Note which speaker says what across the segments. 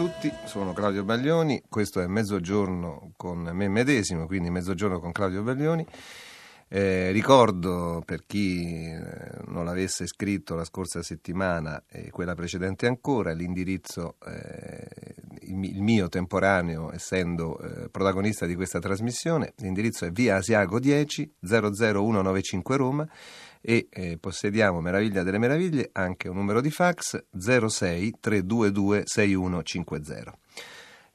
Speaker 1: tutti, sono Claudio Baglioni, questo è Mezzogiorno con me medesimo, quindi Mezzogiorno con Claudio Baglioni. Eh, ricordo per chi eh, non l'avesse scritto la scorsa settimana e quella precedente ancora, l'indirizzo, eh, il, mi- il mio temporaneo, essendo eh, protagonista di questa trasmissione, l'indirizzo è via Asiago 10 00195 Roma e eh, possediamo, meraviglia delle meraviglie, anche un numero di fax 06 322 6150.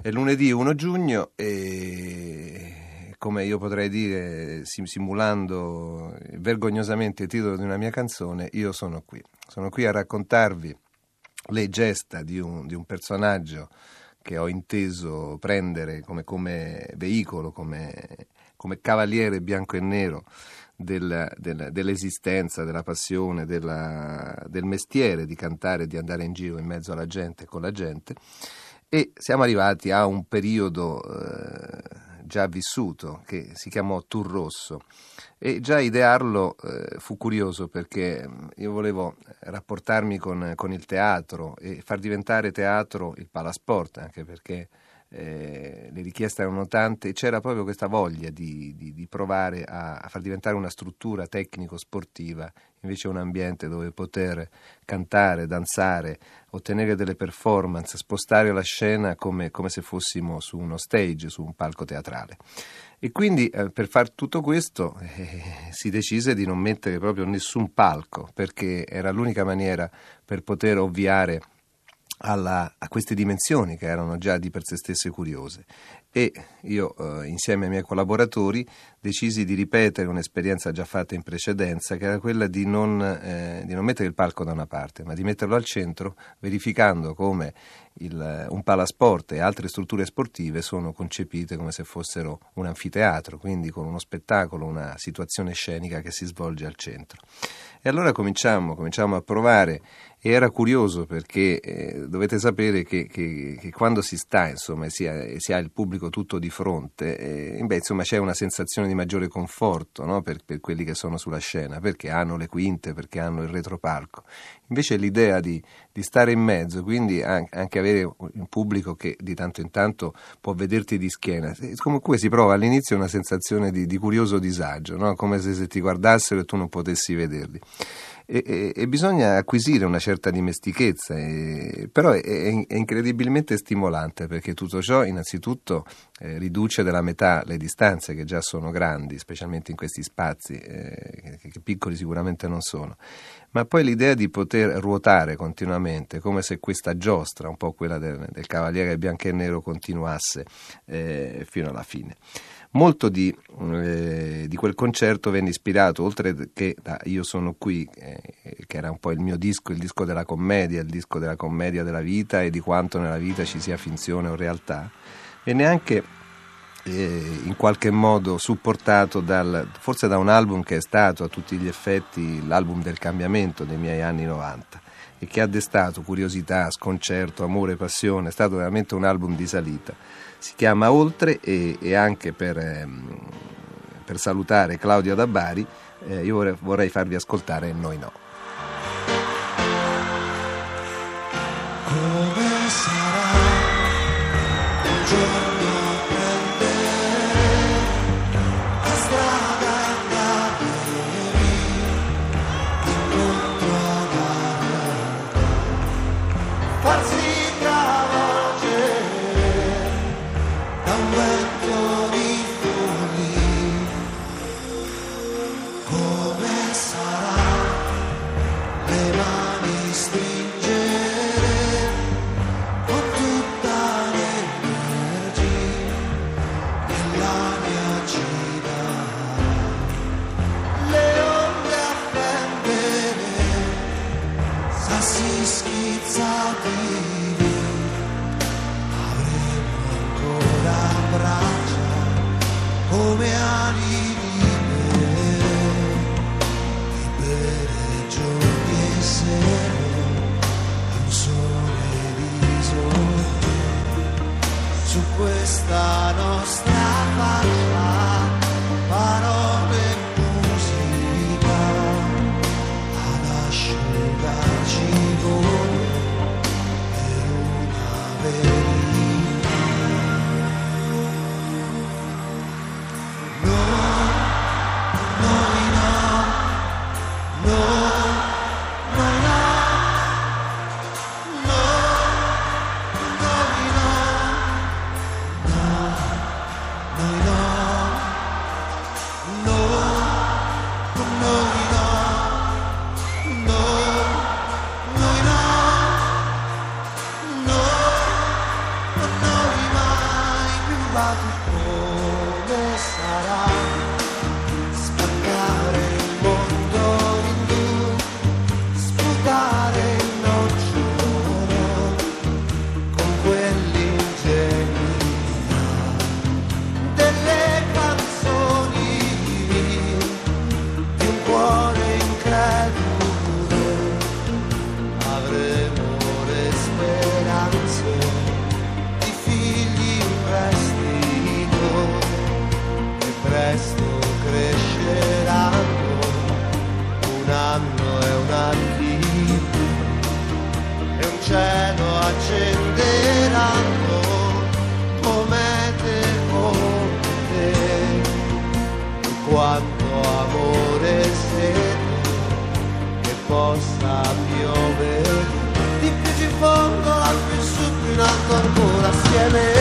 Speaker 1: È lunedì 1 giugno e come io potrei dire, sim- simulando vergognosamente il titolo di una mia canzone, io sono qui. Sono qui a raccontarvi le gesta di un, di un personaggio che ho inteso prendere come, come veicolo, come, come cavaliere bianco e nero del- del- dell'esistenza, della passione, della- del mestiere di cantare, di andare in giro in mezzo alla gente, con la gente. E siamo arrivati a un periodo eh, già vissuto che si chiamò Tour Rosso. E già idearlo eh, fu curioso perché mh, io volevo rapportarmi con, con il teatro e far diventare teatro il palasport anche perché eh, le richieste erano tante e c'era proprio questa voglia di, di- di provare a, a far diventare una struttura tecnico-sportiva invece un ambiente dove poter cantare, danzare, ottenere delle performance, spostare la scena come, come se fossimo su uno stage, su un palco teatrale. E quindi eh, per fare tutto questo eh, si decise di non mettere proprio nessun palco perché era l'unica maniera per poter ovviare alla- a queste dimensioni che erano già di per sé stesse curiose. E io, eh, insieme ai miei collaboratori, decisi di ripetere un'esperienza già fatta in precedenza, che era quella di non, eh, di non mettere il palco da una parte, ma di metterlo al centro, verificando come il- un palasport e altre strutture sportive sono concepite come se fossero un anfiteatro, quindi con uno spettacolo, una situazione scenica che si svolge al centro. E allora cominciamo, cominciamo a provare e era curioso perché eh, dovete sapere che, che- che quando si sta, insomma, e si ha, si ha il pubblico tutto di fronte, eh, beh, insomma, c'è una sensazione di maggiore conforto no? per, per quelli che sono sulla scena, perché hanno le quinte, perché hanno il retropalco. Invece l'idea di, di stare in mezzo, quindi an- anche avere un pubblico che di tanto in tanto può vederti di schiena, comunque si prova all'inizio una sensazione di, di curioso disagio, no? come se, se ti guardassero e tu non potessi vederli. E, e- e bisogna acquisire una certa dimestichezza, e- però è, è- è incredibilmente stimolante perché tutto ciò innanzitutto eh, riduce della metà le distanze che già sono grandi, specialmente in questi spazi, eh, che, che piccoli sicuramente non sono, ma poi l'idea di poter ruotare continuamente, come se questa giostra, un po' quella del, del cavaliere bianco e nero, continuasse eh, fino alla fine. Molto di, eh, di quel concerto venne ispirato, oltre che da Io sono qui, eh, che era un po' il mio disco, il disco della commedia, il disco della commedia della vita e di quanto nella vita ci sia finzione o realtà, venne anche eh, in qualche modo supportato dal, forse da un album che è stato a tutti gli effetti l'album del cambiamento dei miei anni 90 e che ha destato curiosità, sconcerto, amore, passione, è stato veramente un album di salita. Si chiama Oltre e, e anche per, ehm, per salutare Claudia da Bari eh, io vorrei, vorrei farvi ascoltare Noi no.
Speaker 2: abbraccia come ali libere, libere giorni e sere, un sole di su questa Jimmy.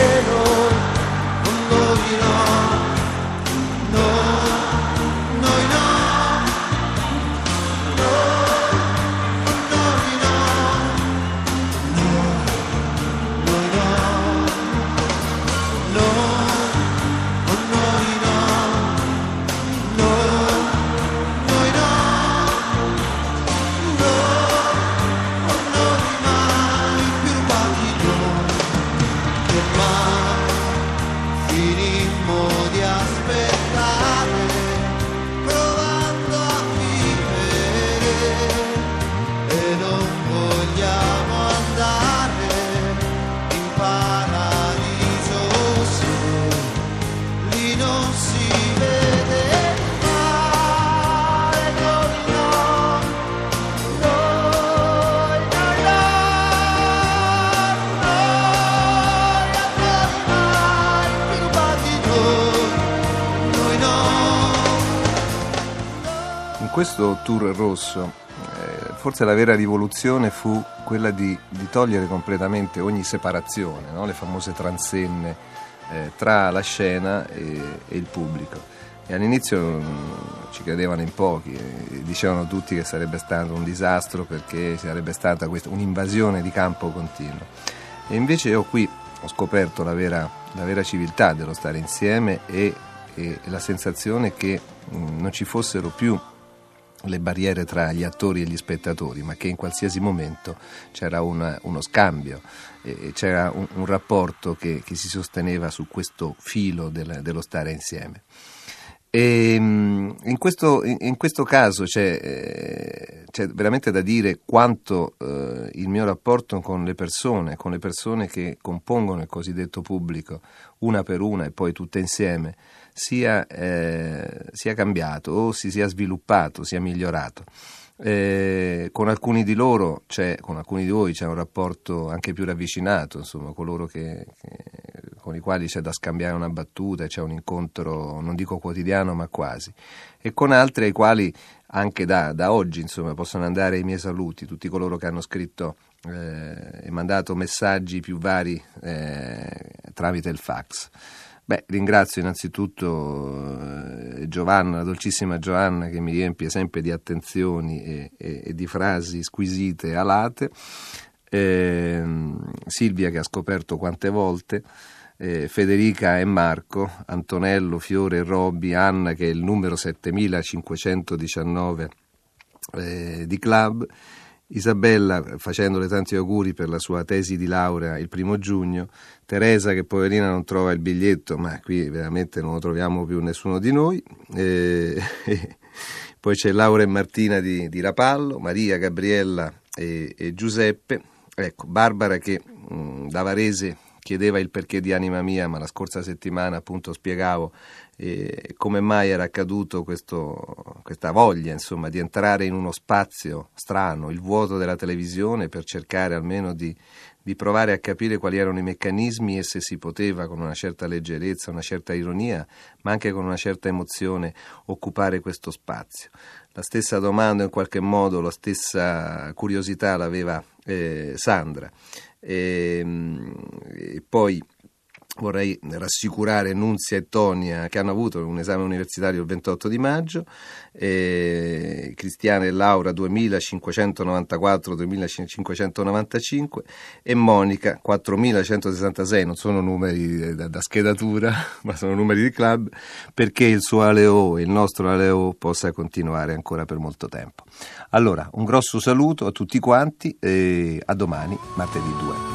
Speaker 1: Questo tour rosso, eh, forse la vera rivoluzione fu quella di, di togliere completamente ogni separazione, no? le famose transenne eh, tra la scena e, e, il pubblico. E all'inizio mm, ci credevano in pochi, eh, dicevano tutti che sarebbe stato un disastro perché sarebbe stata questa, un'invasione di campo continua. E invece io qui ho scoperto la vera, la vera civiltà dello stare insieme e, e la sensazione che mh, mm, non ci fossero più le barriere tra gli attori e gli spettatori, ma che in qualsiasi momento c'era una, uno scambio, eh, c'era un, un rapporto che, che, si sosteneva su questo filo del, dello stare insieme. E, ehm, in, questo, in, questo, caso c'è, eh, c'è, veramente da dire quanto eh, il mio rapporto con le persone, con le persone che compongono il cosiddetto pubblico, una per una e poi tutte insieme, sia, eh, sia cambiato o si sia sviluppato, sia migliorato. Eh, con alcuni di loro, con alcuni di voi c'è un rapporto anche più ravvicinato, insomma, coloro che, che, con i quali c'è da scambiare una battuta, c'è un incontro, non dico quotidiano, ma quasi. E con altri ai quali anche da, da oggi insomma, possono andare i miei saluti, tutti coloro che hanno scritto eh, e mandato messaggi più vari eh, tramite il fax. Beh, ringrazio innanzitutto eh, Giovanna, la dolcissima Giovanna che mi riempie sempre di attenzioni e, e, e di frasi squisite e alate, eh, Silvia che ha scoperto quante volte, eh, Federica e Marco, Antonello, Fiore e Robbi, Anna che è il numero 7519 eh, di club, Isabella facendole tanti auguri per la sua tesi di laurea il primo giugno, Teresa che poverina non trova il biglietto, ma qui veramente non lo troviamo più nessuno di noi, eh, poi c'è Laura e Martina di, di Rapallo, Maria, Gabriella e, e Giuseppe, ecco, Barbara che mh, da Varese chiedeva il perché di Anima Mia, ma la scorsa settimana appunto spiegavo eh, come mai era accaduto questo, questa voglia insomma, di entrare in uno spazio strano, il vuoto della televisione, per cercare almeno di, di provare a capire quali erano i meccanismi e se si poteva con una certa leggerezza, una certa ironia, ma anche con una certa emozione occupare questo spazio. La stessa domanda, in qualche modo, la stessa curiosità l'aveva eh, Sandra. E, ehm, e poi Vorrei rassicurare Nunzia e Tonia che hanno avuto un esame universitario il 28 di maggio, eh, Cristiana e Laura 2594-2595 e Monica 4166, non sono numeri da, da, schedatura ma sono numeri di club, perché il suo Aleo il nostro Aleo possa continuare ancora per molto tempo. Allora, un grosso saluto a tutti quanti e a domani, martedì 2.